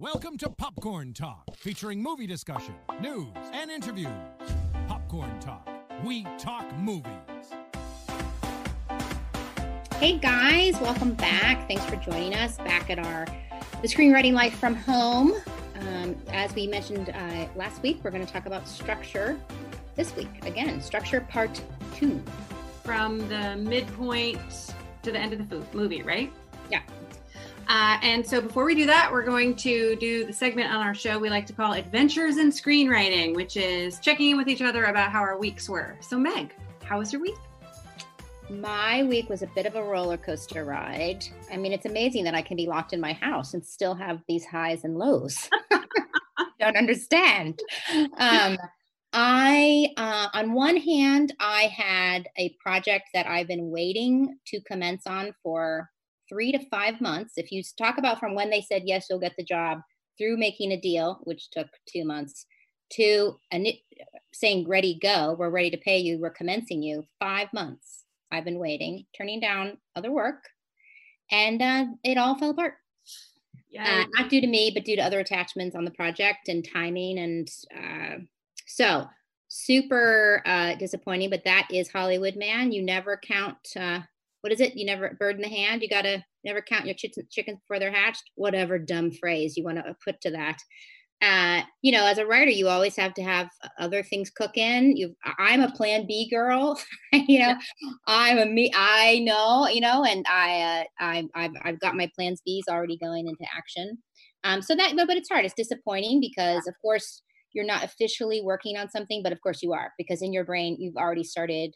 Welcome to Popcorn Talk, featuring movie discussion, news, and interviews. Popcorn Talk, we talk movies. Hey guys, welcome back. Thanks for joining us back at our The Screenwriting Life from Home. Um, as we mentioned uh, last week, we're going to talk about structure this week. Again, structure part two. from the midpoint to the end of the movie, right? Yeah. Uh, and so before we do that, we're going to do the segment on our show we like to call Adventures in Screenwriting, which is checking in with each other about how our weeks were. So, Meg, how was your week? My week was a bit of a roller coaster ride. I mean, it's amazing that I can be locked in my house and still have these highs and lows. Don't understand. Um, I, uh, on one hand, I had a project that I've been waiting to commence on for three to five months. If you talk about from when they said, yes, you'll get the job through making a deal, which took two months, to a, saying, ready, go, we're ready to pay you, we're commencing you, five months. I've been waiting, turning down other work, and uh, it all fell apart. Uh, not due to me, but due to other attachments on the project and timing. And uh, so, super uh, disappointing, but that is Hollywood, man. You never count, uh, what is it? You never, bird in the hand. You got to never count your chickens, before they're hatched. Whatever dumb phrase you want to put to that. Uh, you know, as a writer, you always have to have other things cook in. You, I'm a Plan B girl. you know, I'm a me. I know, you know, and I, uh, I, I've, I've got my plans B's already going into action. Um, so that, but, but it's hard. It's disappointing because, of course, you're not officially working on something, but of course you are because in your brain you've already started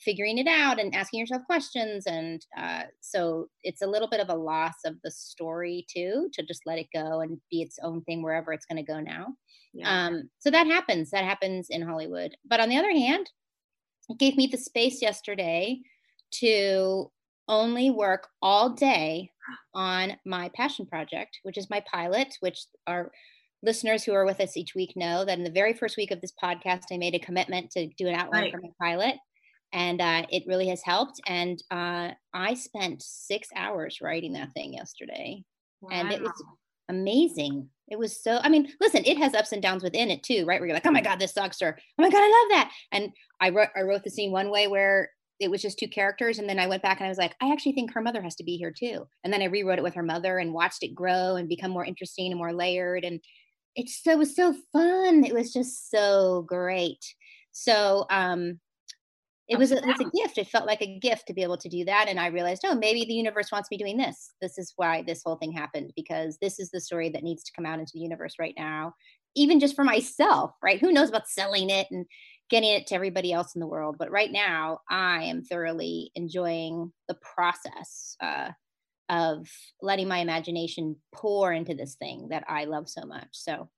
figuring it out and asking yourself questions and uh, so it's a little bit of a loss of the story too to just let it go and be its own thing wherever it's going to go now Yeah. um, so that happens that happens in hollywood but on the other hand it gave me the space yesterday to only work all day on my passion project which is my pilot which our listeners who are with us each week know that in the very first week of this podcast i made a commitment to do an outline Right. for my pilot and uh, it really has helped and uh, i spent six hours writing that thing yesterday and it was amazing. It was so, I mean, listen, it has ups and downs within it too, right? Where you're like, oh my God, this sucks, or oh my God, I love that. And I wrote, I wrote the scene one way where it was just two characters. And then I went back and I was like, I actually think her mother has to be here too. And then I rewrote it with her mother and watched it grow and become more interesting and more layered. And it's so, it was so fun. It was just so great. So, um, it was a, was a gift. It felt like a gift to be able to do that. And I realized, oh, maybe the universe wants me doing this. This is why this whole thing happened because this is the story that needs to come out into the universe right now, even just for myself, right? Who knows about selling it and getting it to everybody else in the world? But right now, I am thoroughly enjoying the process uh, of letting my imagination pour into this thing that I love so much. So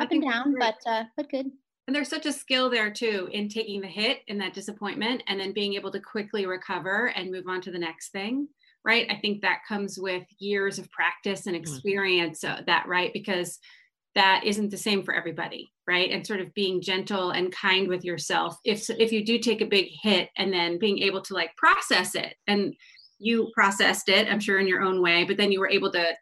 up and down, but uh, but good. And there's such a skill there too in taking the hit and that disappointment and then being able to quickly recover and move on to the next thing. Right. I think that comes with years of practice and experience uh, that, right? Because that isn't the same for everybody. Right. And sort of being gentle and kind with yourself. If, if you do take a big hit and then being able to like process it and you processed it, I'm sure in your own way, but then you were able to,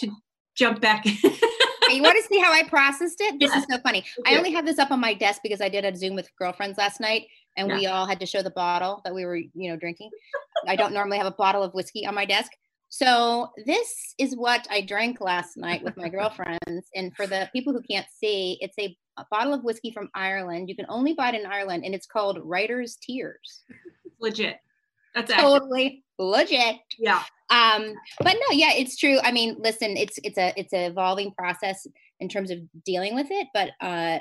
to jump back. You want to see how I processed it? This Yeah. is so funny. I only have this up on my desk because I did a Zoom with girlfriends last night, and we all had to show the bottle that we were, you know, drinking. I don't normally have a bottle of whiskey on my desk. So this is what I drank last night with my girlfriends. And for the people who can't see, it's a, a bottle of whiskey from Ireland. You can only buy it in Ireland, and it's called Writer's Tears. Legit. That's Totally legit. yeah. um but no yeah it's true. I mean listen it's it's a it's an evolving process in terms of dealing with it but uh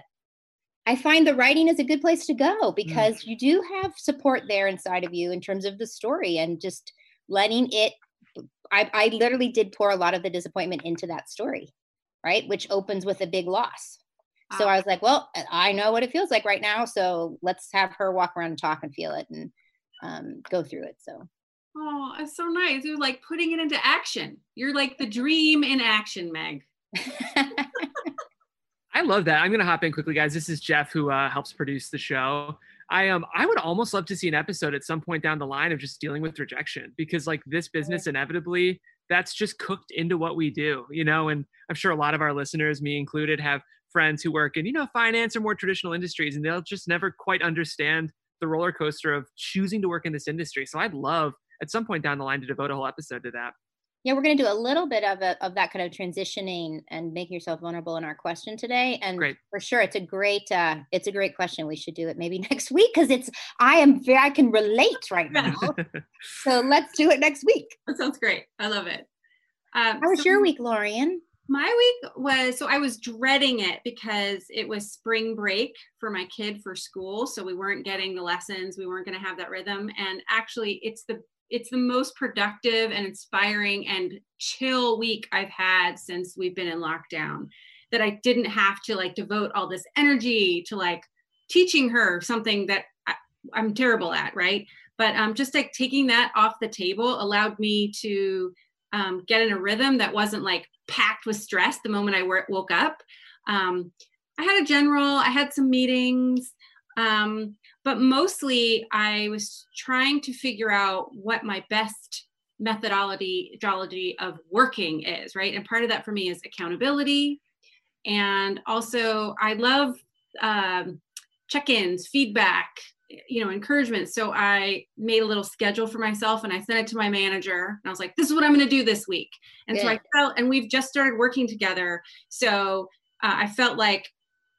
i find the writing is a good place to go because you do have support there inside of you in terms of the story and just letting it i i literally did pour a lot of the disappointment into that story right? Which opens with a big loss. So i was like well i know what it feels like right now so let's have her walk around and talk and feel it and um, go through it so Oh, it's so nice. You're like putting it into action. You're like the dream in action, Meg. I love that. I'm gonna hop in quickly, guys. This is Jeff who uh, helps produce the show. I um I would almost love to see an episode at some point down the line of just dealing with rejection because like this business inevitably that's just cooked into what we do, you know, and I'm sure a lot of our listeners, me included, have friends who work in, you know, finance or more traditional industries, and they'll just never quite understand the roller coaster of choosing to work in this industry. So I'd love at some point down the line to devote a whole episode to that. Yeah, we're going to do a little bit of a, of that kind of transitioning and making yourself vulnerable in our question today. And great. for sure, it's a great uh, it's a great question. We should do it maybe next week because it's I am very I can relate right now. so let's do it next week. That sounds great. I love it. Um, How was so your week, Lorien? My week was so I was dreading it because it was spring break for my kid for school. So we weren't getting the lessons, we weren't going to have that rhythm. And actually, it's the it's the most productive and inspiring and chill week I've had since we've been in lockdown. That I didn't have to like devote all this energy to like teaching her something that I, am terrible at, right? But um, just like taking that off the table allowed me to um, get in a rhythm that wasn't like packed with stress the moment I woke up. Um, I had a general, I had some meetings, um, but mostly I was trying to figure out what my best methodology of working is, right? And part of that for me is accountability. And also, I love um, check ins, feedback, you know encouragement. So i made a little schedule for myself and i sent it to my manager and i was like this is what i'm going to do this week. And Good. so i felt and we've just started working together. So uh, i felt like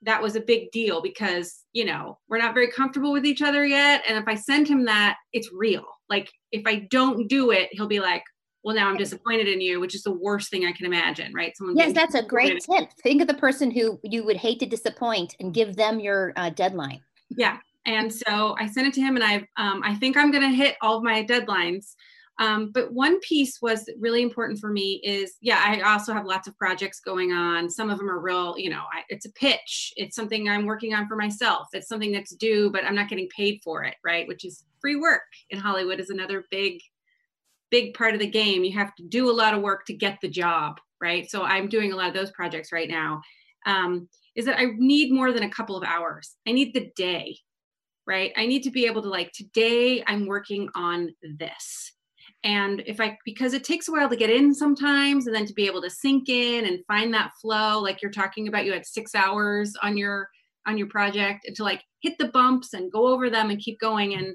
that was a big deal because you know we're not very comfortable with each other yet. And if i send him that it's real. Like if i don't do it he'll be like well now i'm disappointed in you which is the worst thing i can imagine right? Someone yes that's a great tip. Think of the person who you would hate to disappoint and give them your uh, deadline. Yeah and so I sent it to him, and I um, I think I'm going to hit all of my deadlines. Um, but one piece was really important for me is yeah, I also have lots of projects going on. Some of them are real, you know, I, it's a pitch. It's something I'm working on for myself. It's something that's due, but I'm not getting paid for it, right? Which is free work in Hollywood is another big, big part of the game. You have to do a lot of work to get the job, right? So I'm doing a lot of those projects right now. Um, is that I need more than a couple of hours. I need the day right? I need to be able to like, today I'm working on this. And if I, because it takes a while to get in sometimes, and then to be able to sink in and find that flow, like you're talking about, you had six hours on your, on your project and to like hit the bumps and go over them and keep going. And,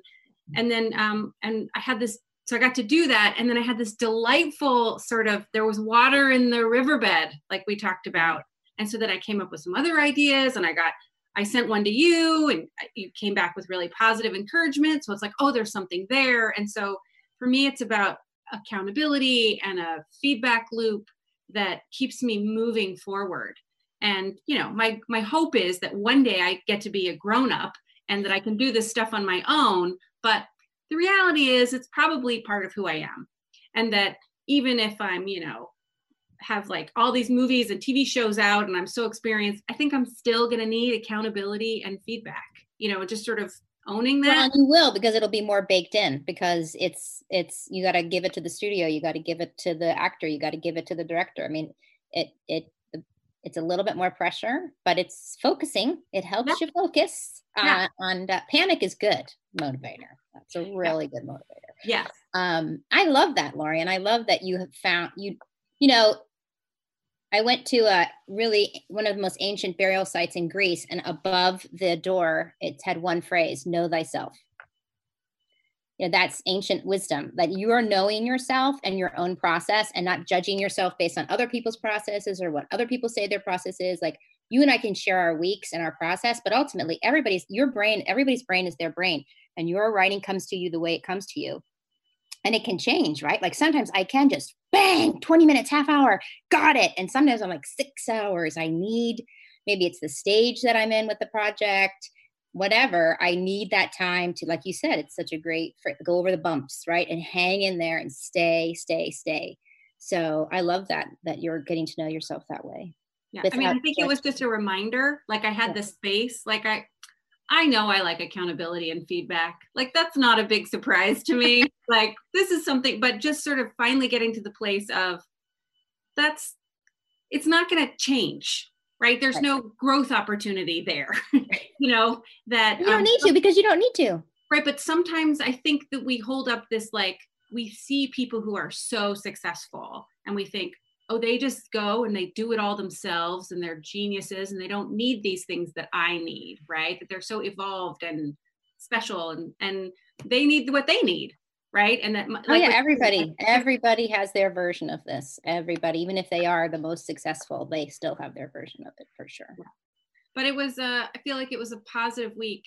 and then, um, and I had this so I got to do that. And then I had this delightful sort of, there was water in the riverbed, like we talked about. And so that I came up with some other ideas and I got I sent one to you and uh, you came back with really positive encouragement. So it's like, oh, there's something there. And so for me, it's about accountability and a feedback loop that keeps me moving forward. And you know, my my hope is that one day I get to be a grown up and that I can do this stuff on my own. But the reality is it's probably part of who I am. And that even if I'm, you know, have like all these movies and TV shows out and I'm so experienced, I think I'm still going to need accountability and feedback, you know, just sort of owning that. Well, you will because it'll be more baked in because it's, it's, you got to give it to the studio, you got to give it to the actor, you got to give it to the director. I mean, it, it, it's a little bit more pressure, but it's focusing. It helps yeah. you focus. Yeah. Uh, and uh, panic is good motivator. That's a really yeah. good motivator. Yes. Um, I love that, Lori, and I love that you have found you. You know, I went to a really one of the most ancient burial sites in Greece, and above the door, it had one phrase: "Know thyself." You know, that's ancient wisdom that you are knowing yourself and your own process, and not judging yourself based on other people's processes or what other people say their process is. Like you and I can share our weeks and our process, but ultimately, everybody's your brain, everybody's brain is their brain, and your writing comes to you the way it comes to you and it can change, right? Like sometimes I can just bang, 20 minutes, half hour, got it. And sometimes I'm like six hours. I need, maybe it's the stage that I'm in with the project, whatever. I need that time to, like you said, it's such a great, go over the bumps, right? And hang in there and stay, stay, stay. So I love that, that you're getting to know yourself that way. Yeah. I mean, I think it was just a reminder. Like I had yeah. the space, like I, I know I like accountability and feedback. Like that's not a big surprise to me. like this is something, but just sort of finally getting to the place of that's it's not going to change, right? There's right. no growth opportunity there. you know that you don't um, need to because you don't need to. Right, but sometimes I think that we hold up this like we see people who are so successful and we think, oh, they just go and they do it all themselves and they're geniuses and they don't need these things that I need, right? That they're so evolved and special and and they need what they need, right? And that oh yeah, everybody, everybody has their version of this. Everybody, even if they are the most successful, they still have their version of it for sure. But it was a, I feel like it was a positive week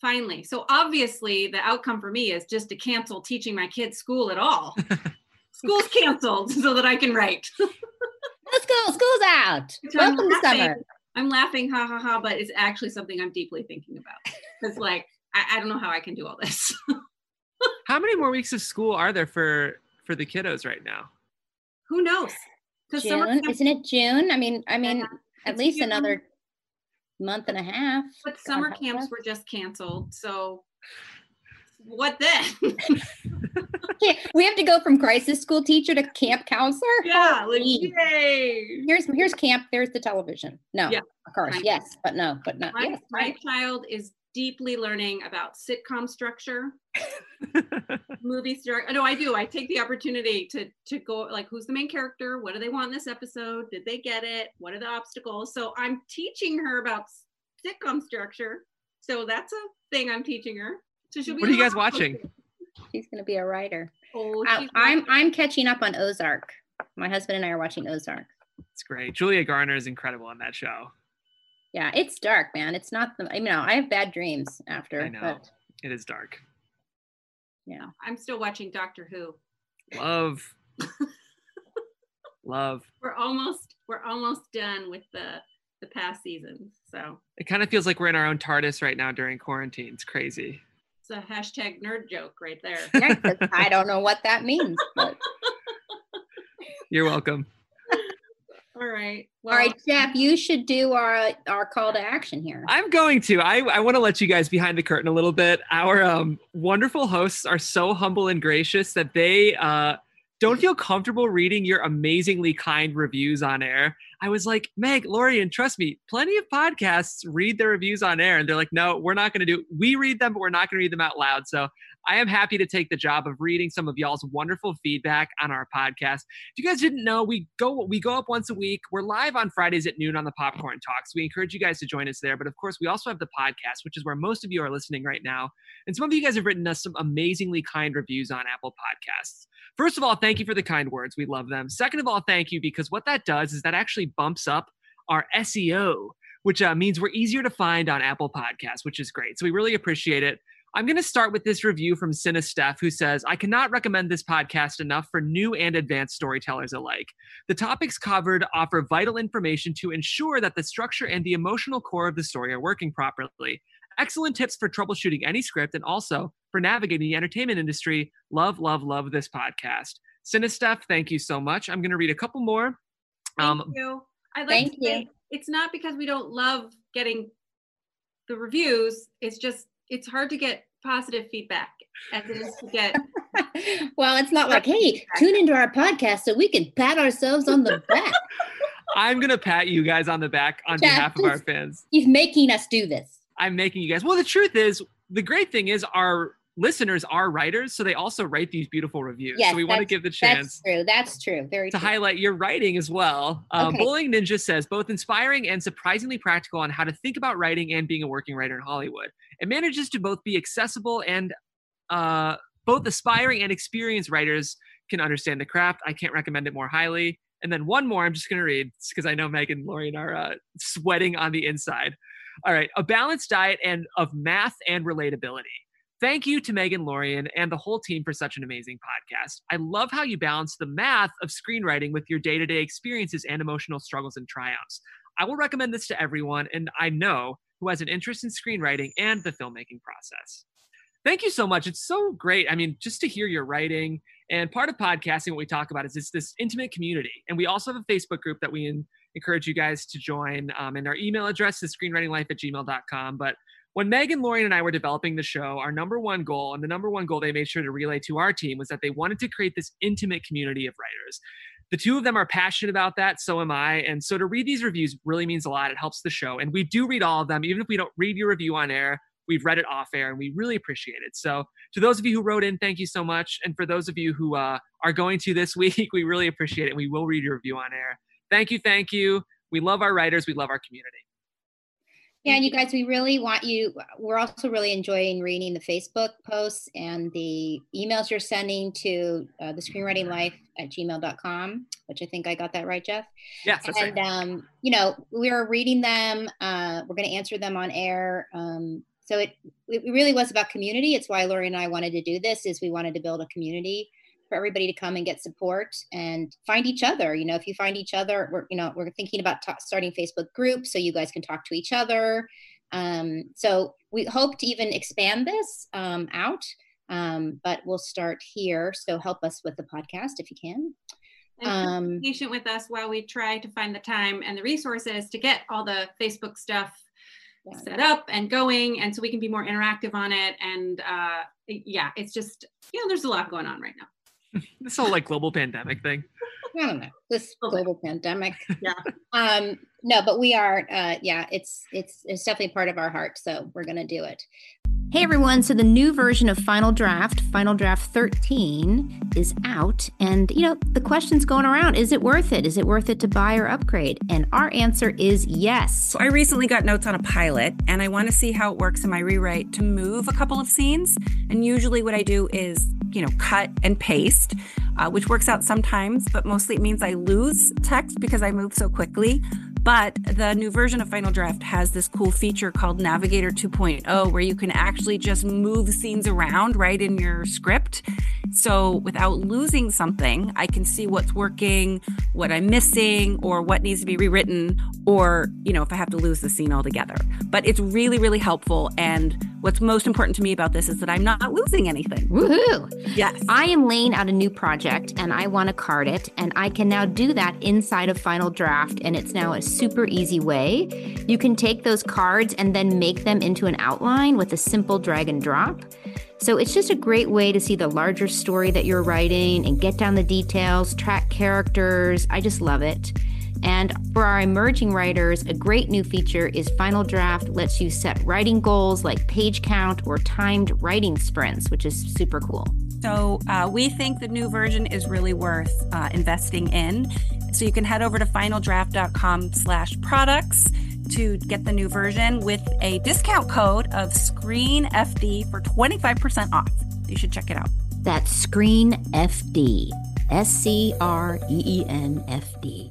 finally. So obviously the outcome for me is just to cancel teaching my kids school at all. School's canceled so that I can write. Let's go. School's out. So Welcome to summer. I'm laughing, ha ha ha, but it's actually something I'm deeply thinking about. Because like I, I don't know how I can do all this. how many more weeks of school are there for for the kiddos right now? Who knows? June, isn't it June? I mean, I mean, yeah, at least June. another month and a half. But summer camps were just canceled, so what then? we have to go from crisis school teacher to camp counselor. Yeah, like, yay. Here's here's camp. There's the television. No, yeah, of course, right. yes, but no, but no. My, yes, my right. child is deeply learning about sitcom structure, movie structure. No, I do. I take the opportunity to to go like, who's the main character? What do they want in this episode? Did they get it? What are the obstacles? So I'm teaching her about sitcom structure. So that's a thing I'm teaching her. So she'll be. What are you guys watching? She's going to be a writer. Oh, I, I'm I'm catching up on Ozark. My husband and I are watching Ozark. It's great. Julia Garner is incredible on that show. Yeah, it's dark, man. It's not the. I know I have bad dreams after. I know but, it is dark. Yeah, I'm still watching Doctor Who. Love. Love. We're almost we're almost done with the the past seasons. So it kind of feels like we're in our own TARDIS right now during quarantine. It's crazy. It's a hashtag nerd joke right there. Yeah, I don't know what that means. But... You're welcome. All right. Well, All right, Jeff, you should do our our call to action here. I'm going to. I, I want to let you guys behind the curtain a little bit. Our um, wonderful hosts are so humble and gracious that they uh, don't feel comfortable reading your amazingly kind reviews on air. I was like, Meg, Lorien, trust me, plenty of podcasts read their reviews on air. And they're like, no, we're not going to do We read them, but we're not going to read them out loud. So I am happy to take the job of reading some of y'all's wonderful feedback on our podcast. If you guys didn't know, we go we go up once a week. We're live on Fridays at noon on the Popcorn Talks. We encourage you guys to join us there. But of course, we also have the podcast, which is where most of you are listening right now. And some of you guys have written us some amazingly kind reviews on Apple Podcasts. First of all, thank you for the kind words. We love them. Second of all, thank you because what that does is that actually bumps up our SEO, which uh, means we're easier to find on Apple Podcasts, which is great. So we really appreciate it. I'm going to start with this review from Cinesteph, who says, I cannot recommend this podcast enough for new and advanced storytellers alike. The topics covered offer vital information to ensure that the structure and the emotional core of the story are working properly. Excellent tips for troubleshooting any script and also for navigating the entertainment industry. Love, love, love this podcast. Cinesteph, thank you so much. I'm going to read a couple more. Thank um, you. I'd like thank to you. it's not because we don't love getting the reviews. It's just it's hard to get positive feedback as it is to get. well, it's not like, hey, feedback. tune into our podcast so we can pat ourselves on the back. I'm gonna pat you guys on the back on behalf of our fans. He's making us do this. I'm making you guys. Well, the truth is, the great thing is, our listeners are writers, so they also write these beautiful reviews. Yes, so we want to give the chance. That's true. That's true. Very to true. highlight your writing as well. Um, okay. Bowling Ninja says both inspiring and surprisingly practical on how to think about writing and being a working writer in Hollywood. It manages to both be accessible and uh, both aspiring and experienced writers can understand the craft. I can't recommend it more highly. And then one more I'm just going to read because I know Megan and Lorien are uh, sweating on the inside. All right, a balanced diet and of math and relatability. Thank you to Megan Lorien and the whole team for such an amazing podcast. I love how you balance the math of screenwriting with your day to day experiences and emotional struggles and triumphs. I will recommend this to everyone, and I know who has an interest in screenwriting and the filmmaking process. Thank you so much. It's so great. I mean, just to hear your writing and part of podcasting, what we talk about is it's this intimate community. And we also have a Facebook group that we encourage you guys to join. Um, and our email address is screenwritinglife at gmail.com. But when Megan, Lorien, and I were developing the show, our number one goal and the number one goal they made sure to relay to our team was that they wanted to create this intimate community of writers. The two of them are passionate about that, so am I. And so to read these reviews really means a lot. It helps the show. And we do read all of them, even if we don't read your review on air. we've read it off air and we really appreciate it. So to those of you who wrote in, thank you so much. And for those of you who uh, are going to this week, we really appreciate it. And we will read your review on air. Thank you, thank you. We love our writers. We love our community. Yeah, and you guys, we really want you. We're also really enjoying reading the Facebook posts and the emails you're sending to uh, the screenwriting life at gmail.com, which I think I got that right, Jeff. Yes, and, right. um, you know, we're reading them. Uh, we're going to answer them on air. Um, so it, it really was about community. It's why Lori and I wanted to do this is we wanted to build a community for everybody to come and get support and find each other. You know, if you find each other, we're, you know, we're thinking about t- starting Facebook groups so you guys can talk to each other. Um, so we hope to even expand this um, out, um, but we'll start here. So help us with the podcast if you can. And be patient with us while we try to find the time and the resources to get all the Facebook stuff yeah. set up and going and so we can be more interactive on it and uh yeah it's just you know there's a lot going on right now this whole like global pandemic thing. I don't know this global pandemic. Yeah. Um. No, but we are. Uh. Yeah. It's it's it's definitely part of our heart. So we're gonna do it. Hey everyone, so the new version of Final Draft, Final Draft 13, is out. And, you know, the question's going around is it worth it? Is it worth it to buy or upgrade? And our answer is yes. So I recently got notes on a pilot and I want to see how it works in my rewrite to move a couple of scenes. And usually what I do is, you know, cut and paste, uh, which works out sometimes, but mostly it means I lose text because I move so quickly. But the new version of Final Draft has this cool feature called Navigator 2.0 where you can actually just move scenes around right in your script. So without losing something, I can see what's working, what I'm missing, or what needs to be rewritten, or, you know, if I have to lose the scene altogether. But it's really, really helpful. And what's most important to me about this is that I'm not losing anything. Woohoo! Yes. I am laying out a new project and I want to card it, and I can now do that inside of Final Draft, and it's now a super easy way. You can take those cards and then make them into an outline with a simple drag and drop. So it's just a great way to see the larger story that you're writing and get down the details, track characters. I just love it. And for our emerging writers, a great new feature is Final Draft lets you set writing goals like page count or timed writing sprints, which is super cool. So uh, we think the new version is really worth uh, investing in. So you can head over to finaldraft.com slash products to get the new version with a discount code of SCREENFD for 25% off. You should check it out. That's SCREENFD. S C R E E N F D.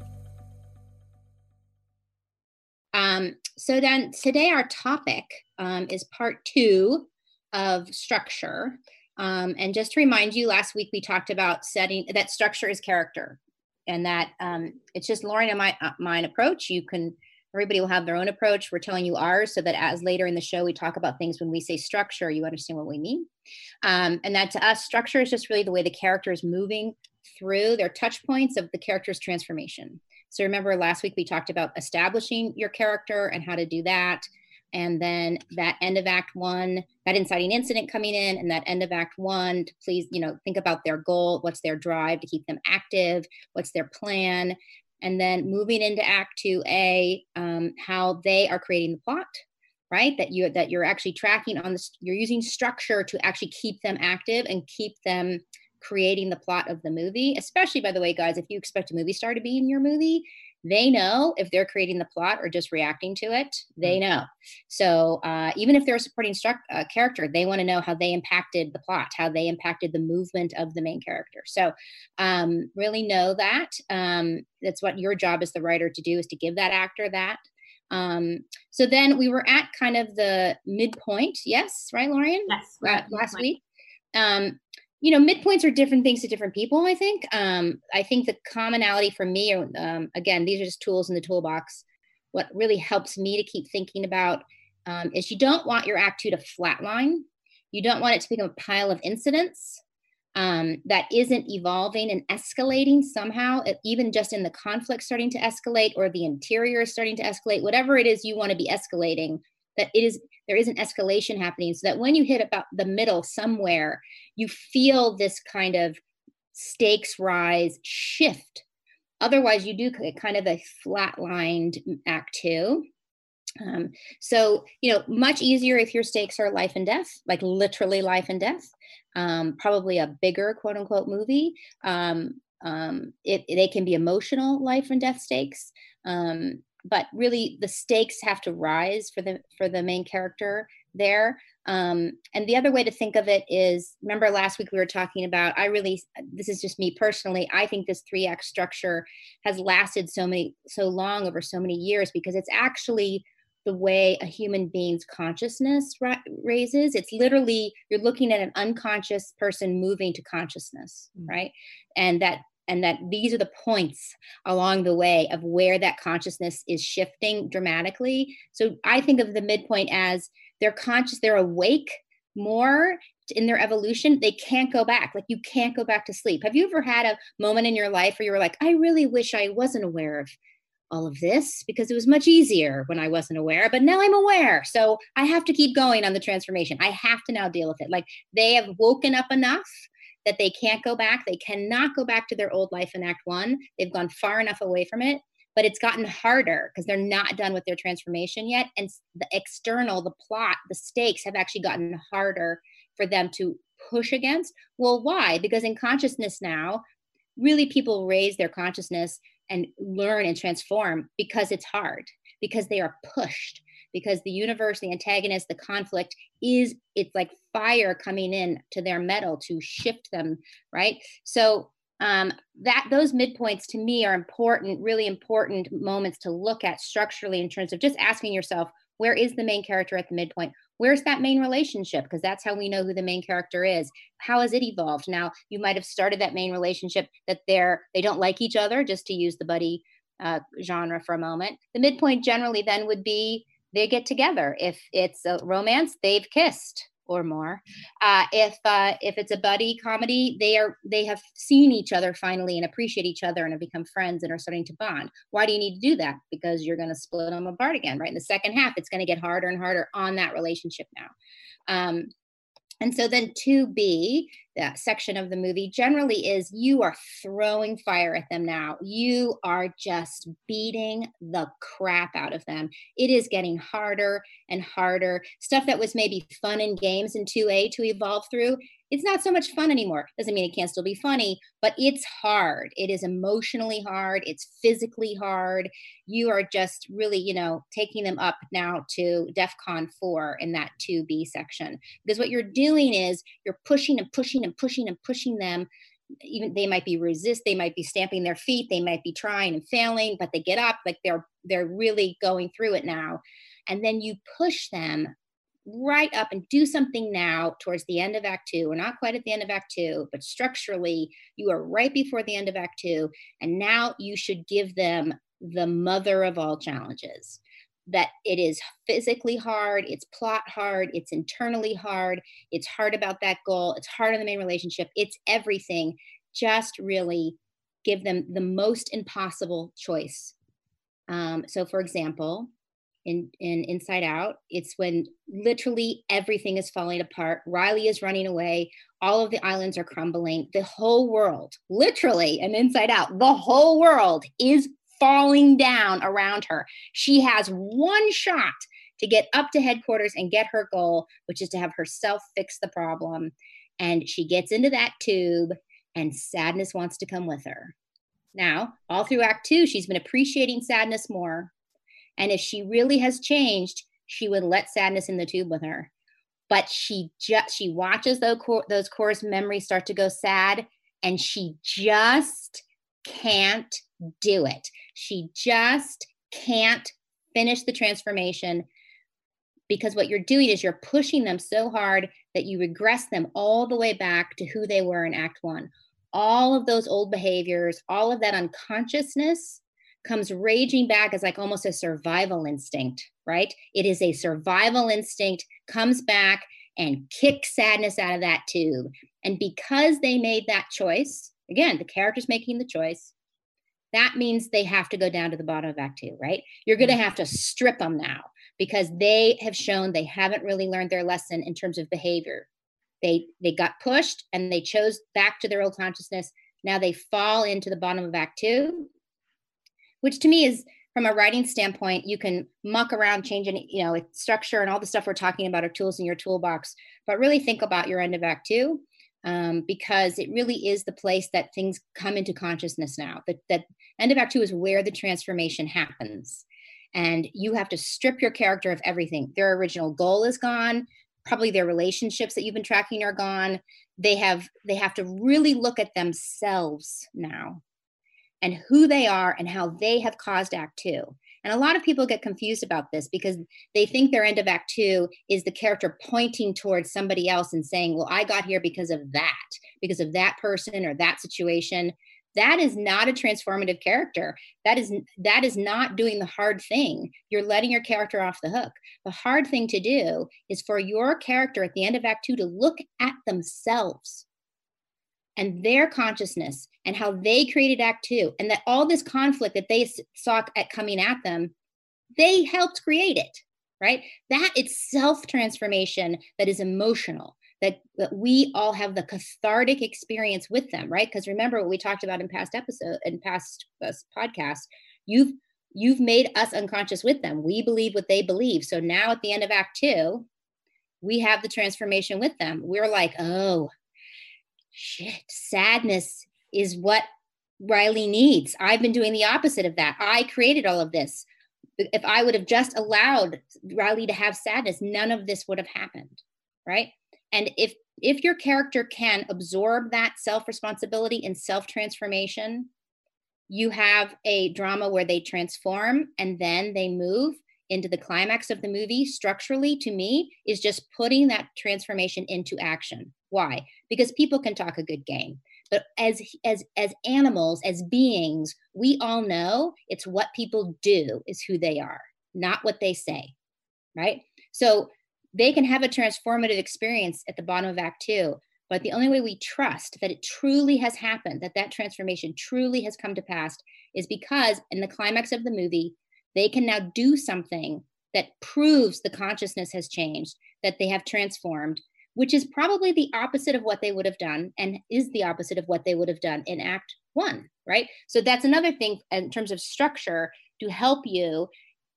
Um, so then today our topic um, is part two of structure. Um, and just to remind you, last week we talked about setting that structure is character, and that um, it's just Lorien and my uh, mine approach. You can everybody will have their own approach. We're telling you ours so that as later in the show we talk about things when we say structure, you understand what we mean. Um, and that to us, structure is just really the way the character is moving through their touch points of the character's transformation. So remember last week we talked about establishing your character and how to do that and then that end of act one that inciting incident coming in and that end of act one to please you know think about their goal what's their drive to keep them active what's their plan and then moving into act 2a um, how they are creating the plot right? That you that you're actually tracking on this you're using structure to actually keep them active and keep them creating the plot of the movie especially by the way guys if you expect a movie star to be in your movie they know if they're creating the plot or just reacting to it they know. So uh, even if they're a supporting uh, character they want to know how they impacted the plot how they impacted the movement of the main character. So um, really know that um, that's what your job as the writer to do is to give that actor that. Um, so then we were at kind of the midpoint yes right Lorien? Yes. Last, last week. Um, you know midpoints are different things to different people i think. Um, i think the commonality for me um, again these are just tools in the toolbox. What really helps me to keep thinking about um, is you don't want your act two to flatline. You don't want it to become a pile of incidents um, that isn't evolving and escalating somehow even just in the conflict starting to escalate or the interior is starting to escalate whatever it is you want to be escalating that it is there is an escalation happening so that when you hit about the middle somewhere you feel this kind of stakes rise shift otherwise you do kind of a flatlined act two Um, so, you know, much easier if your stakes are life and death, like literally life and death. Um, probably a bigger quote unquote movie. Um, um, it, they can be emotional life and death stakes, um, but really the stakes have to rise for the for the main character there. Um, and the other way to think of it is remember last week we were talking about, I really, this is just me personally, I think this three act structure has lasted so many, so long over so many years because it's actually the way a human being's consciousness ra- raises. It's literally, you're looking at an unconscious person moving to consciousness, mm-hmm. right? And that and that these are the points along the way of where that consciousness is shifting dramatically. So I think of the midpoint as they're conscious, they're awake more in their evolution, they can't go back. Like you can't go back to sleep. Have you ever had a moment in your life where you were like, I really wish I wasn't aware of all of this because it was much easier when I wasn't aware, but now I'm aware. So I have to keep going on the transformation. I have to now deal with it. Like they have woken up enough that they can't go back. They cannot go back to their old life in Act One. They've gone far enough away from it but it's gotten harder because they're not done with their transformation yet. And the external, the plot, the stakes have actually gotten harder for them to push against. Well, why? Because in consciousness now, really people raise their consciousness and learn and transform because it's hard, because they are pushed, because the universe, the antagonist, the conflict is it's like fire coming in to their metal to shift them, right? So um, that those midpoints to me are important really important moments to look at structurally in terms of just asking yourself where is the main character at the midpoint? Where's that main relationship? Because that's how we know who the main character is. How has it evolved? Now you might have started that main relationship that they're they don't like each other just to use the buddy uh, genre for a moment. The midpoint generally then would be they get together if it's a romance they've kissed or more. Uh, if uh, if it's a buddy comedy, they are they have seen each other finally and appreciate each other and have become friends and are starting to bond. Why do you need to do that? Because you're going to split them apart again, right? In the second half, it's going to get harder and harder on that relationship now. Um, and so then 2B, that section of the movie, generally is you are throwing fire at them now. You are just beating the crap out of them. It is getting harder and harder. Stuff that was maybe fun in games in 2A to evolve through it's not so much fun anymore. Doesn't mean it can't still be funny, but it's hard. It is emotionally hard. It's physically hard. You are just really, you know, taking them up now to DEF CON 4 in that 2B section. Because what you're doing is you're pushing and pushing and pushing and pushing them. Even they might be resist, they might be stamping their feet, they might be trying and failing, but they get up, like they're they're really going through it now. And then you push them right up and do something now towards the end of Act Two. We're not quite at the end of Act Two, but structurally, you are right before the end of Act Two. And now you should give them the mother of all challenges that it is physically hard, it's plot hard, it's internally hard, it's hard about that goal, it's hard on the main relationship, it's everything. Just really give them the most impossible choice. Um, so, for example, in, in Inside Out. It's when literally everything is falling apart. Riley is running away. All of the islands are crumbling. The whole world, literally, and Inside Out, the whole world is falling down around her. She has one shot to get up to headquarters and get her goal, which is to have herself fix the problem. And she gets into that tube, and sadness wants to come with her. Now, all through Act Two, she's been appreciating sadness more and if she really has changed, she would let sadness in the tube with her. But she just she watches those core, those core's memories start to go sad, and she just can't do it. She just can't finish the transformation because what you're doing is you're pushing them so hard that you regress them all the way back to who they were in Act One. All of those old behaviors, all of that unconsciousness comes raging back as like almost a survival instinct, right? It is a survival instinct, comes back and kicks sadness out of that tube. And because they made that choice, again, the character's making the choice, that means they have to go down to the bottom of Act Two, right? You're going to mm-hmm. have to strip them now because they have shown they haven't really learned their lesson in terms of behavior. They they got pushed and they chose back to their old consciousness. Now they fall into the bottom of Act Two which to me is from a writing standpoint, you can muck around, changing, you know, structure and all the stuff we're talking about are tools in your toolbox. But really think about your end of act two, um, because it really is the place that things come into consciousness now. That that end of act two is where the transformation happens, and you have to strip your character of everything. Their original goal is gone. Probably their relationships that you've been tracking are gone. They have they have to really look at themselves now and who they are and how they have caused Act Two. And a lot of people get confused about this because they think their end of Act Two is the character pointing towards somebody else and saying, Well, I got here because of that, because of that person or that situation. That is not a transformative character. That is that is not doing the hard thing. You're letting your character off the hook. The hard thing to do is for your character at the end of Act Two to look at themselves and their consciousness and how they created Act Two, and that all this conflict that they saw at coming at them, they helped create it, right? That it's self transformation that is emotional. That, that we all have the cathartic experience with them, right? Because remember what we talked about in past episode in past uh, podcasts. You've you've made us unconscious with them. We believe what they believe. So now at the end of Act Two, we have the transformation with them. We're like, oh, shit, sadness is what Riley needs. I've been doing the opposite of that. I created all of this. If I would have just allowed Riley to have sadness, none of this would have happened. Right. And if if your character can absorb that self responsibility and self transformation, you have a drama where they transform and then they move into the climax of the movie structurally to me is just putting that transformation into action why? Because people can talk a good game. But as as as animals as beings we all know it's what people do is who they are not what they say right? So they can have a transformative experience at the bottom of act 2 but the only way we trust that it truly has happened that that transformation truly has come to pass is because in the climax of the movie they can now do something that proves the consciousness has changed, that they have transformed, which is probably the opposite of what they would have done and is the opposite of what they would have done in Act One, right? So that's another thing in terms of structure to help you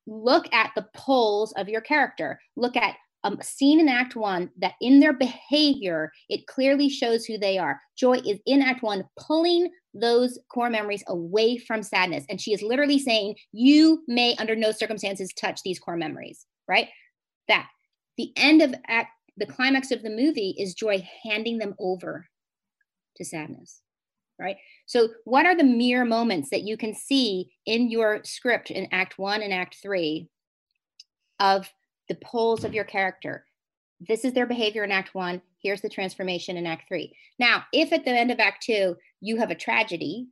look at the poles of your character, look at a scene in act one that in their behavior it clearly shows who they are. Joy is in act one pulling those core memories away from sadness. And she is literally saying you may under no circumstances touch these core memories right? That the end of act the climax of the movie is joy handing them over to sadness right so what are the mere moments that you can see in your script in act one and act three of the poles of your character. This is their behavior in Act One. Here's the transformation in Act Three. Now, if at the end of Act Two you have a tragedy,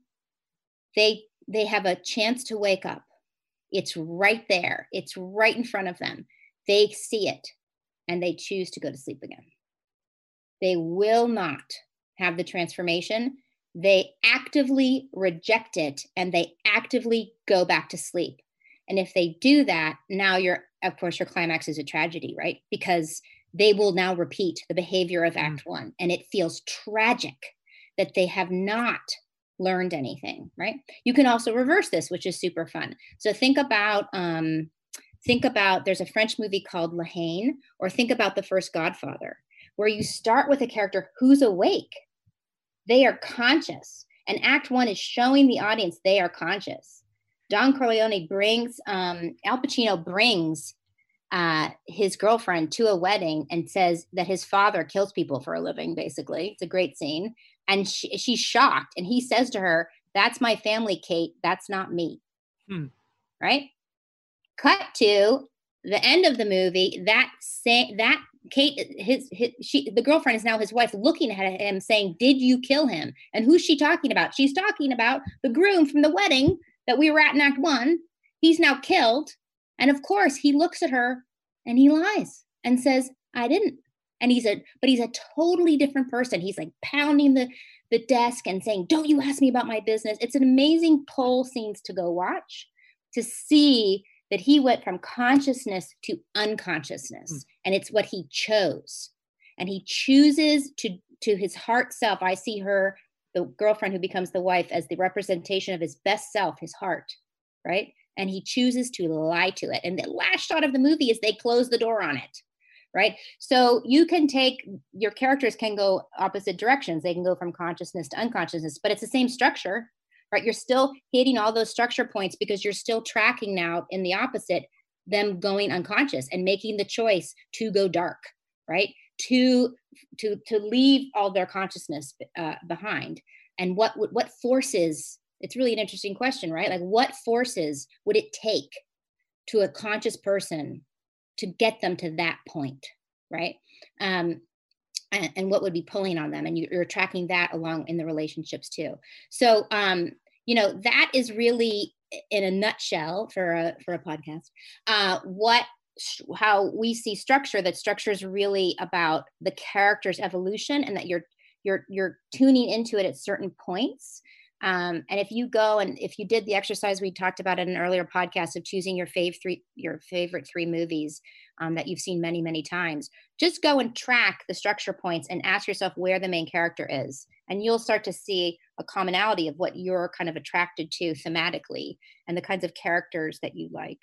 they they have a chance to wake up. It's right there. It's right in front of them. They see it and they choose to go to sleep again. They will not have the transformation. They actively reject it and they actively go back to sleep. And if they do that, now you're of course, your climax is a tragedy, right? Because they will now repeat the behavior of Act mm. One. And it feels tragic that they have not learned anything, right? You can also reverse this, which is super fun. So think about, um, think about there's a French movie called La Haine, or think about the first Godfather, where you start with a character who's awake. They are conscious. And Act One is showing the audience they are conscious. Don Corleone brings um, Al Pacino brings uh, his girlfriend to a wedding and says that his father kills people for a living. Basically, it's a great scene, and she, she's shocked. And he says to her, "That's my family, Kate. That's not me." Hmm. Right? Cut to the end of the movie. That say that Kate, his, his, she, the girlfriend is now his wife, looking at him, saying, "Did you kill him?" And who's she talking about? She's talking about the groom from the wedding that we were at in Act One. He's now killed. And of course, he looks at her and he lies and says, I didn't. And he's a, but he's a totally different person. He's like pounding the, the desk and saying, Don't you ask me about my business. It's an amazing poll scenes to go watch to see that he went from consciousness to unconsciousness. Mm. And it's what he chose. And he chooses to, to his heart self. I see her the girlfriend who becomes the wife as the representation of his best self, his heart, right? and he chooses to lie to it. And the last shot of the movie is they close the door on it. Right. So you can take your characters can go opposite directions. They can go from consciousness to unconsciousness, but it's the same structure, right? You're still hitting all those structure points because you're still tracking now in the opposite them going unconscious and making the choice to go dark, right? To to to leave all their consciousness uh, behind. And what what forces it's really an interesting question, right? Like, what forces would it take to a conscious person to get them to that point, right? Um, and, and what would be pulling on them, and you, are tracking that along in the relationships too. So, um, you know, that is really in a nutshell for a for a podcast. Uh, what how we see structure that structure is really about the character's evolution and that you're you're you're tuning into it at certain points um, and if you go and if you did the exercise we talked about in an earlier podcast of choosing your fave three, your favorite three movies um, that you've seen many, many times, just go and track the structure points and ask yourself where the main character is, and you'll start to see a commonality of what you're kind of attracted to thematically and the kinds of characters that you like.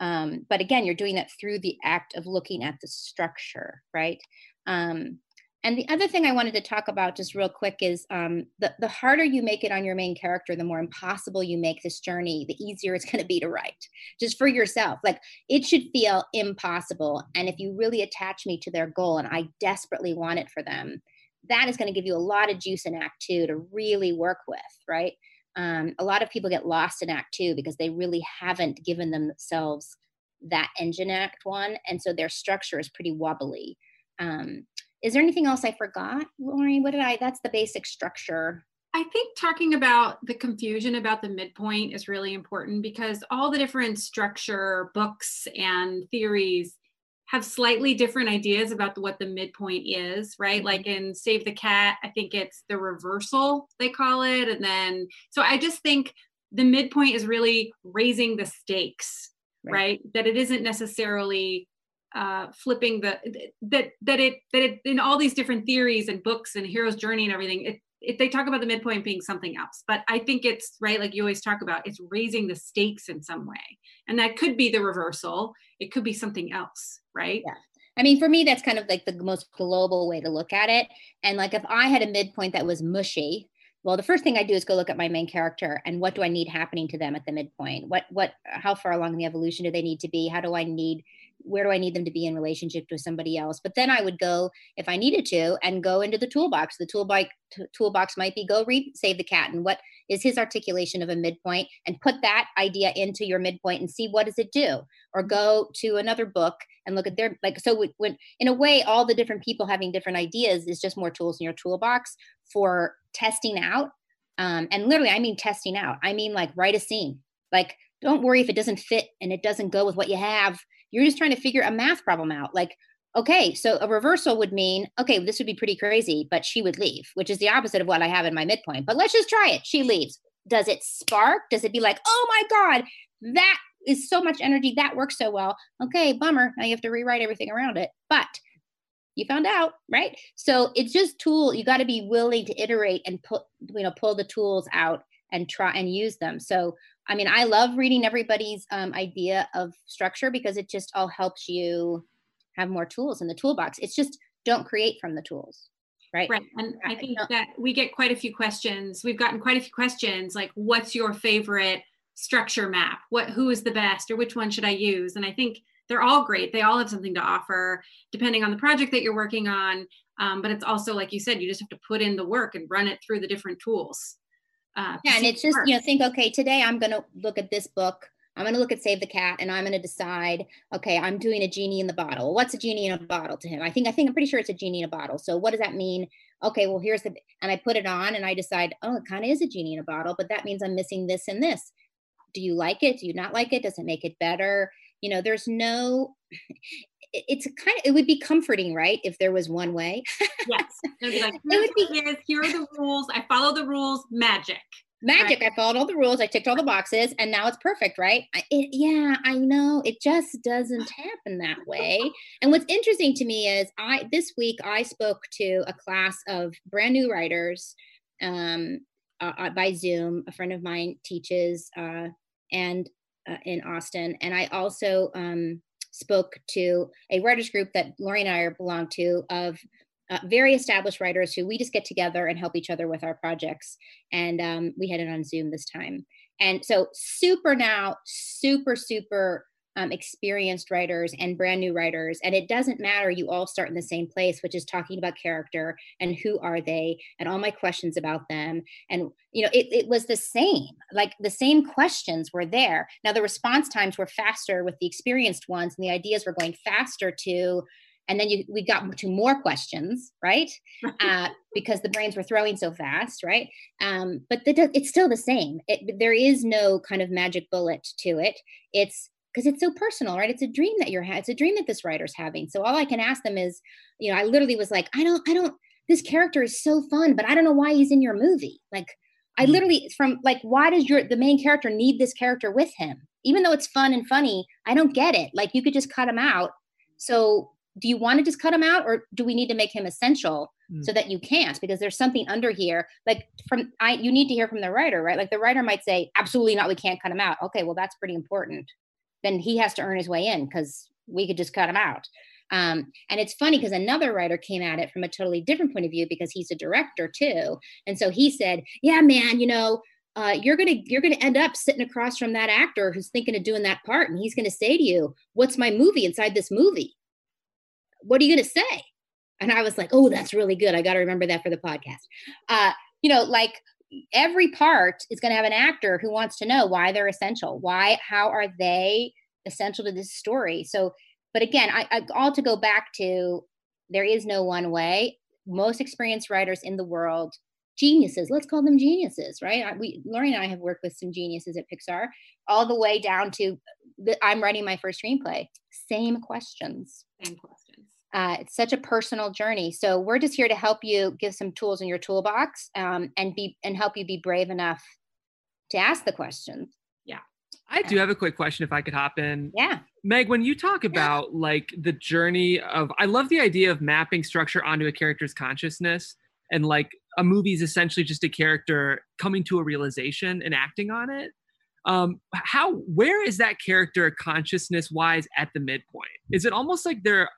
Um, but again, you're doing that through the act of looking at the structure, right? Um, and the other thing I wanted to talk about just real quick is um, the, the harder you make it on your main character, the more impossible you make this journey, the easier it's going to be to write, just for yourself. Like it should feel impossible. And if you really attach me to their goal and I desperately want it for them, that is going to give you a lot of juice in Act Two to really work with, right? Um, a lot of people get lost in Act Two because they really haven't given themselves that engine Act One. And so their structure is pretty wobbly. Um, is there anything else I forgot, Lori? What did I? That's the basic structure. I think talking about the confusion about the midpoint is really important because all the different structure books and theories have slightly different ideas about what the midpoint is, right? Mm-hmm. Like in Save the Cat, I think it's the reversal, they call it. And then, so I just think the midpoint is really raising the stakes, right? right? That it isn't necessarily uh, flipping the that that it that it in all these different theories and books and hero's journey and everything it, it they talk about the midpoint being something else. But i think it's right like you always talk about it's raising the stakes in some way. And that could be the reversal. It could be something else right? Yeah. I mean, for me, that's kind of like the most global way to look at it. And like if I had a midpoint that was mushy, well, the first thing I do is go look at my main character and what do I need happening to them at the midpoint? What what how far along in the evolution do they need to be? How do I need where do I need them to be in relationship to somebody else? But then I would go, if I needed to, and go into the toolbox. The toolbox toolbox might be go read Save the Cat and what is his articulation of a midpoint, and put that idea into your midpoint and see what does it do. Or go to another book and look at their like. So when in a way, all the different people having different ideas is just more tools in your toolbox for testing out. Um, and literally, I mean testing out. I mean like write a scene. Like don't worry if it doesn't fit and it doesn't go with what you have you're just trying to figure a math problem out. Like, okay, so a reversal would mean, okay, this would be pretty crazy, but she would leave, which is the opposite of what I have in my midpoint. But let's just try it. She leaves. Does it spark? Does it be like, oh my God, that is so much energy. That works so well. Okay, bummer. Now you have to rewrite everything around it. But you found out, right? So it's just tool. You got to be willing to iterate and put, you know, pull the tools out and try and use them. So I mean, I love reading everybody's um, idea of structure because it just all helps you have more tools in the toolbox. It's just don't create from the tools. Right. Right. And I think that we get quite a few questions. We've gotten quite a few questions like, what's your favorite structure map? What, who is the best or which one should I use? And I think they're all great. They all have something to offer depending on the project that you're working on. Um, but it's also, like you said, you just have to put in the work and run it through the different tools. Uh, yeah, and it's just you know think okay today I'm going to look at this book. I'm going to look at Save the Cat, and I'm going to decide. Okay, I'm doing a genie in the bottle. What's a genie in a bottle to him? I think I think I'm pretty sure it's a genie in a bottle. So what does that mean? Okay, well here's the and I put it on, and I decide, oh, it kind of is a genie in a bottle, but that means I'm missing this and this. Do you like it? Do you not like it? Does it make it better? You know, there's no it's kind of it would be comforting right if there was one way. Yes. It would be like it would be, here are the rules i follow the rules magic. Magic right. i followed all the rules i ticked all the boxes and now it's perfect right? It, yeah i know it just doesn't happen that way. And what's interesting to me is i this week i spoke to a class of brand new writers um, uh, uh by zoom a friend of mine teaches uh, and uh, in Austin, and I also um, spoke to a writers group that Lori and I belong to of uh, very established writers who we just get together and help each other with our projects. And um, we had it on Zoom this time. And so, super now, super, super um, experienced writers and brand new writers. And it doesn't matter, you all start in the same place, which is talking about character and who are they and all my questions about them. And, you know, it, it was the same, like the same questions were there. Now, the response times were faster with the experienced ones, and the ideas were going faster to and then you, we got to more questions right uh, because the brains were throwing so fast right um, but the, it's still the same it, there is no kind of magic bullet to it it's because it's so personal, right? It's a dream that you're having. It's a dream that this writer's having. So all I can ask them is, you know, I literally was like, I don't, I don't. This character is so fun, but I don't know why he's in your movie. Like, I mm. literally from like, why does your the main character need this character with him? Even though it's fun and funny, I don't get it. Like, you could just cut him out. So, do you want to just cut him out, or do we need to make him essential? Mm. so that you can't because there's something under here like from i you need to hear from the writer right like the writer might say absolutely not we can't cut him out okay well that's pretty important then he has to earn his way in because we could just cut him out. Um, and it's funny because another writer came at it from a totally different point of view because he's a director too. And so he said, "Yeah, man, you know, uh, you're gonna you're gonna end up sitting across from that actor who's thinking of doing that part, and he's gonna say to you, "What's my movie inside this movie? What are you gonna say?" And I was like, "Oh, that's really good. I got to remember that for the podcast." Uh, you know, like every part is going to have an actor who wants to know why they're essential. Why, how are they essential to this story? So, but again, I, I all to go back to there is no one way. Most experienced writers in the world, geniuses, let's call them geniuses, right? We, Lori and I have worked with some geniuses at Pixar, all the way down to the, I'm writing my first screenplay. Same questions. Same questions. Uh, it's such a personal journey. So we're just here to help you give some tools in your toolbox um, and be and help you be brave enough to ask the questions. Yeah. I do have a quick question if I could hop in. Yeah. Meg, when you talk about like the journey of I love the idea of mapping structure onto a character's consciousness and like a movie is essentially just a character coming to a realization and acting on it. Um, how where is that character consciousness wise at the midpoint? Is it almost like they're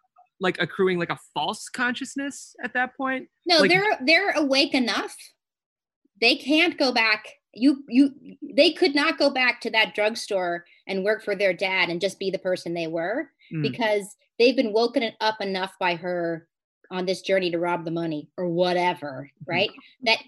like accruing like a false consciousness at that point? No, like, they're they're awake enough. They can't go back. You you they could not go back to that drugstore and work for their dad and just be the person they were mm. because they've been woken up enough by her on this journey to rob the money or whatever, mm-hmm. right? That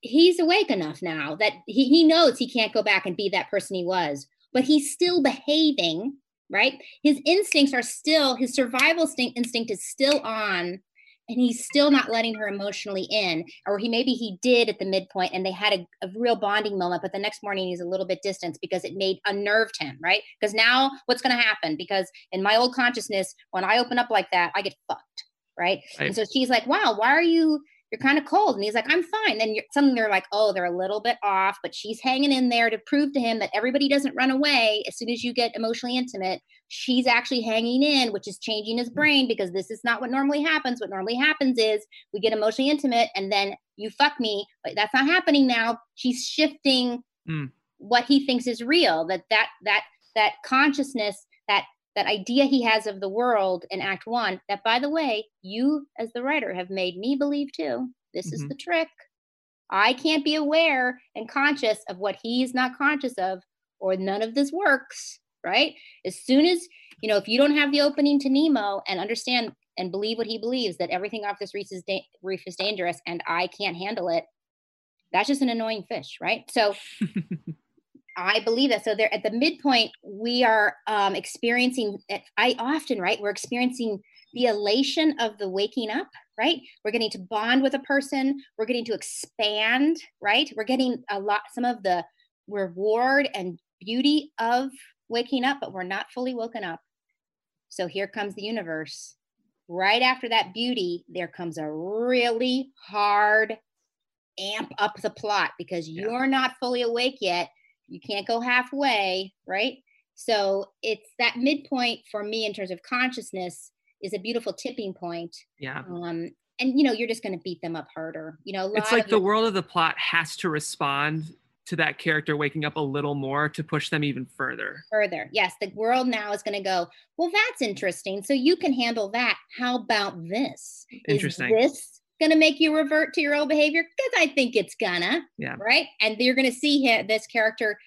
he's awake enough now that he, he knows he can't go back and be that person he was, but he's still behaving right? His instincts are still, his survival instinct is still on, and he's still not letting her emotionally in. Or he maybe he did at the midpoint and they had a, a real bonding moment, but the next morning he's a little bit distant because it made unnerved him, right? Because now what's going to happen? Because in my old consciousness, when I open up like that, I get fucked. Right? right. And so she's like, wow, why are you you're kind of cold. And he's like, I'm fine. Then suddenly they're like, oh, they're a little bit off, but she's hanging in there to prove to him that everybody doesn't run away as soon as you get emotionally intimate. She's actually hanging in, which is changing his brain because this is not what normally happens. What normally happens is we get emotionally intimate and then you fuck me, but that's not happening now. She's shifting mm. what he thinks is real. That that that that consciousness, that that idea he has of the world in act one that by the way you as the writer have made me believe too. This mm-hmm. is the trick. I can't be aware and conscious of what he's not conscious of or none of this works right? As soon as you know if you don't have the opening to nemo and understand and believe what he believes that everything off this reef is, da- reef is dangerous and i can't handle it that's just an annoying fish right? So I believe that. So there at the midpoint, we are um, experiencing, I often, right, we're experiencing the elation of the waking up, right? We're getting to bond with a person. We're getting to expand, right? We're getting a lot, some of the reward and beauty of waking up, but we're not fully woken up. So here comes the universe. Right after that beauty, there comes a really hard amp up the plot because yeah. you're not fully awake yet you can't go halfway, right? So it's that midpoint for me in terms of consciousness is a beautiful tipping point. Yeah. Um, and you know, you're just going to beat them up harder. You know, it's like the world of the plot has to respond to that character waking up a little more to push them even further. Further. Yes, the world now is going to go, well, that's interesting. So you can handle that. How about this? Interesting. Is this going to make you revert to your old behavior? Because I think it's gonna. Yeah. Right. And you're going to see him, this character,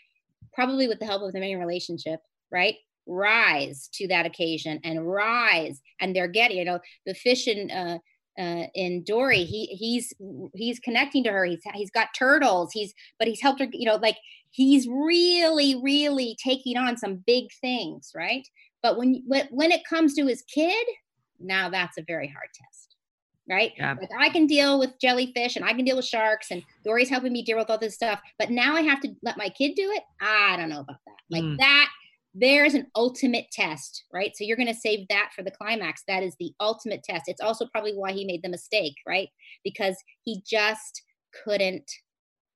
probably with the help of the main relationship, right? Rise to that occasion and rise. And they're getting, you know, the fish in uh, uh, in Dory, he he's he's connecting to her. He's he's got turtles. He's but he's helped her. You know, like he's really really taking on some big things, right? But when when when it comes to his kid, now that's a very hard test, right? Yeah. Like I can deal with jellyfish and I can deal with sharks, and Dory's helping me deal with all this stuff. But now I have to let my kid do it. I don't know about that. Like Mm. that there's an ultimate test, right? So you're going to save that for the climax. That is the ultimate test. It's also probably why he made the mistake, right? Because he just couldn't,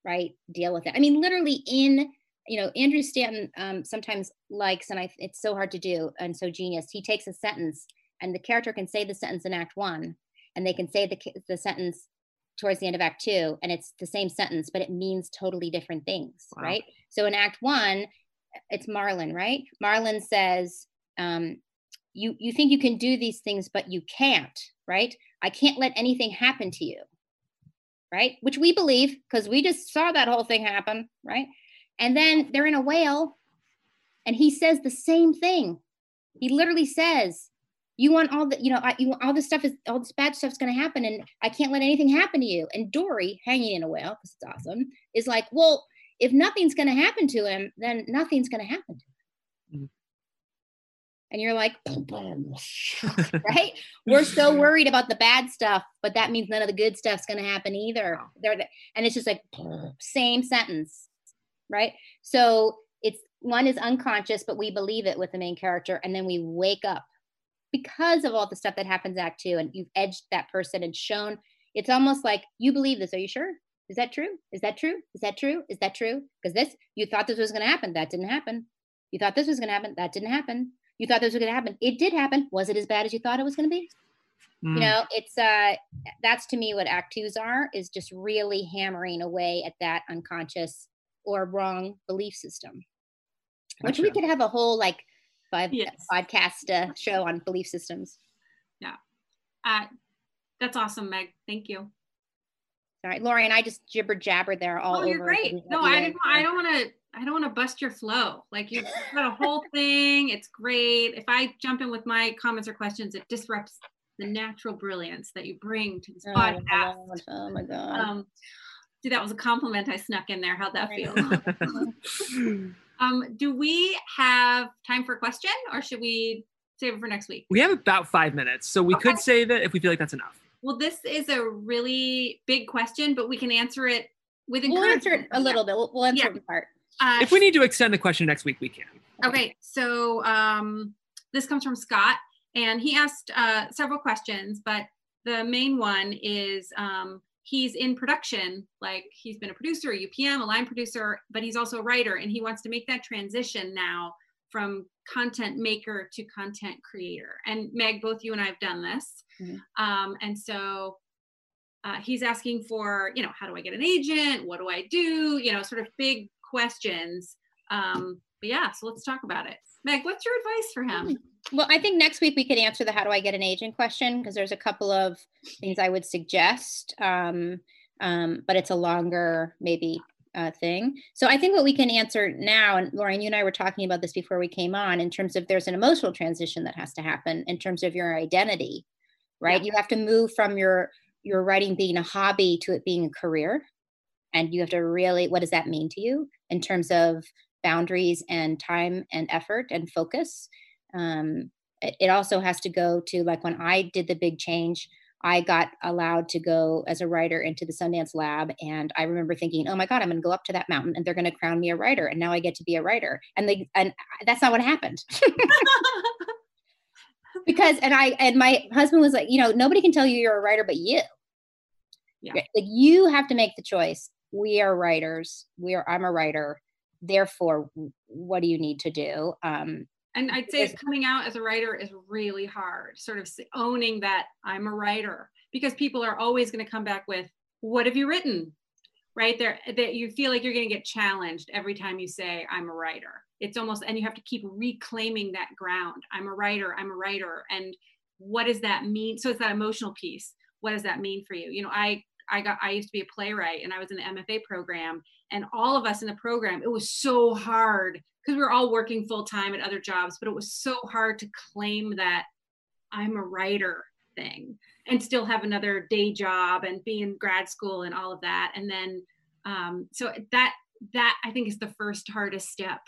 right, deal with it. I mean, literally in, you know, Andrew Stanton um, sometimes likes, and I, it's so hard to do and so genius. He takes a sentence, and the character can say the sentence in Act One, and they can say the the sentence towards the end of Act Two, and it's the same sentence, but it means totally different things, Wow. right? So in Act One, it's Marlin, right? Marlin says, um, "You you think you can do these things, but you can't, right? I can't let anything happen to you, right? Which we believe because we just saw that whole thing happen, right? And then they're in a whale, and he says the same thing. He literally says." You want all the, you know, I, you all this stuff is all this bad stuff's going to happen, and I can't let anything happen to you. And Dory, hanging in a whale, because it's awesome, is like, well, if nothing's going to happen to him, then nothing's going to happen to him. Mhm. And you're like, right? We're so worried about the bad stuff, but that means none of the good stuff's going to happen either. They're the, and it's just like same sentence, right? So it's one is unconscious, but we believe it with the main character, and then we wake up because of all the stuff that happens act two, and you've edged that person and shown. It's almost like you believe this. Are you sure? Is that true? Is that true? Is that true? Is that true? Because this, you thought this was going to happen. That didn't happen. You thought this was going to happen. That didn't happen. You thought this was going to happen. It did happen. Was it as bad as you thought it was going to be? Mm. You know, it's uh that's to me what act twos are is just really hammering away at that unconscious or wrong belief system. Which we could have a whole like five Yes. podcast uh, show on belief systems. Yeah. Uh, that's awesome, Meg. Thank you. All right, Lori and I just jibber jabber there all oh, over. you're great. No, I didn't. I don't want to. I don't want to bust your flow. Like you've got a whole thing. It's great. If I jump in with my comments or questions, it disrupts the natural brilliance that you bring to this Oh my podcast. God. Oh my god. Um, see, that was a compliment I snuck in there. How'd that feel? um, do we have time for a question, or should we save it for next week? we have about five minutes, so we could save it if we feel like that's enough. Well, this is a really big question, but we can answer it with we'll answer it a little bit. We'll, we'll answer Yeah. it in part. Uh, If we need to extend the question next week, we can. Okay, so um, this comes from Scott, and he asked uh, several questions, but the main one is um, he's in production, like he's been a producer, a UPM, a line producer, but he's also a writer, and he wants to make that transition now from content maker to content creator. And Meg, both you and I have done this, Mhm. um, and so. Uh, he's asking for, you know, how do I get an agent? What do I do? You know, sort of big questions. Um, but yeah, so let's talk about it. Meg, what's your advice for him? Well, I think next week we could answer the how do I get an agent question because there's a couple of things I would suggest, um, um, but it's a longer maybe uh, thing. So I think what we can answer now, and Lorien, you and I were talking about this before we came on, in terms of there's an emotional transition that has to happen in terms of your identity, right? You have to move from your your writing being a hobby to it being a career, and you have to really what does that mean to you in terms of boundaries and time and effort and focus um, it, it also has to go to like when i did the big change i got allowed to go as a writer into the sundance lab and i remember thinking oh my god i'm going to go up to that mountain and they're going to crown me a writer and now i get to be a writer. And they and that's not what happened. Because and i and my husband was like you know nobody can tell you you're a writer but you. Yeah. like you have to make the choice. We are writers. We are i'm a writer. Therefore what do you need to do? Um and I'd say it's coming out as a writer is really hard, sort of owning that I'm a writer because people are always going to come back with, What have you written? right? There that you feel like you're going to get challenged every time you say i'm a writer. It's almost and you have to keep reclaiming that ground. I'm a writer i'm a writer and what does that mean? So it's that emotional piece. What does that mean for you? You know i i got i used to be a playwright and i was in the mfa program and all of us in the program it was so hard because we were all working full time at other jobs but it was so hard to claim that i'm a writer thing and still have another day job and be in grad school and all of that. And then um, so that that i think is the first hardest step.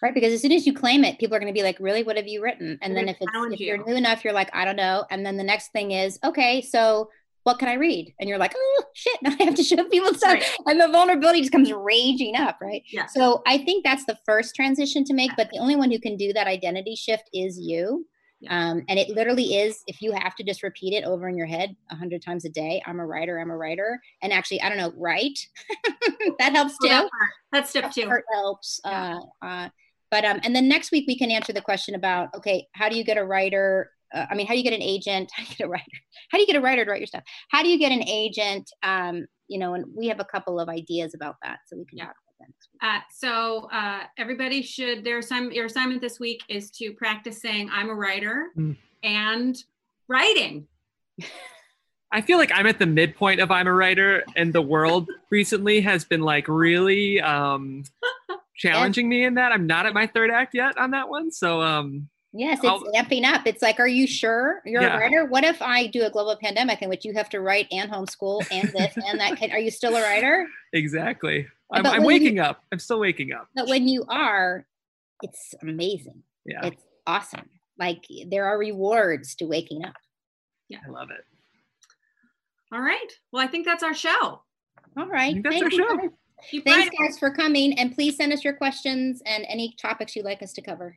Right because as soon as you claim it people are going to be like really? What have you written? And then if it's if you're new enough you're like i don't know. And then the next thing is okay so what can I read? And you're like, oh shit, now I have to show people stuff. Right. And the vulnerability just comes raging up, right? Yeah. So I think that's the first transition to make, but the only one who can do that identity shift is you. Um, and it literally is if you have to just repeat it over in your head a hundred times a day. I'm a writer. I'm a writer. And actually, I don't know, write that helps too. that That's step that two. helps. Yeah. Uh, uh, but um, and then next week we can answer the question about okay, how do you get a writer? Uh, I mean, how do you get an agent? How do you get a writer? How do you get a writer to write your stuff? How do you get an agent? Um, you know, and we have a couple of ideas about that, so we can yeah. Uh, so uh, everybody should their assignment your assignment this week is to practice saying I'm a writer mm. and writing. I feel like I'm at the midpoint of I'm a writer, and the world recently has been like really um, challenging me in that. I'm not at my third act yet on that one, so um, Yes, it's I'll, amping up. It's like, are you sure you're yeah. a writer? What if I do a global pandemic in which you have to write and homeschool and this and that? Can, are you still a writer? Exactly. I'm, I'm waking you, up. I'm still waking up. But when you are, it's amazing. Yeah. It's awesome. Like there are rewards to waking up. Yeah. I love it. All right. Well, I think that's our show. All right. That's Thank our you. show. Thanks, guys, for coming. And please send us your questions and any topics you'd like us to cover.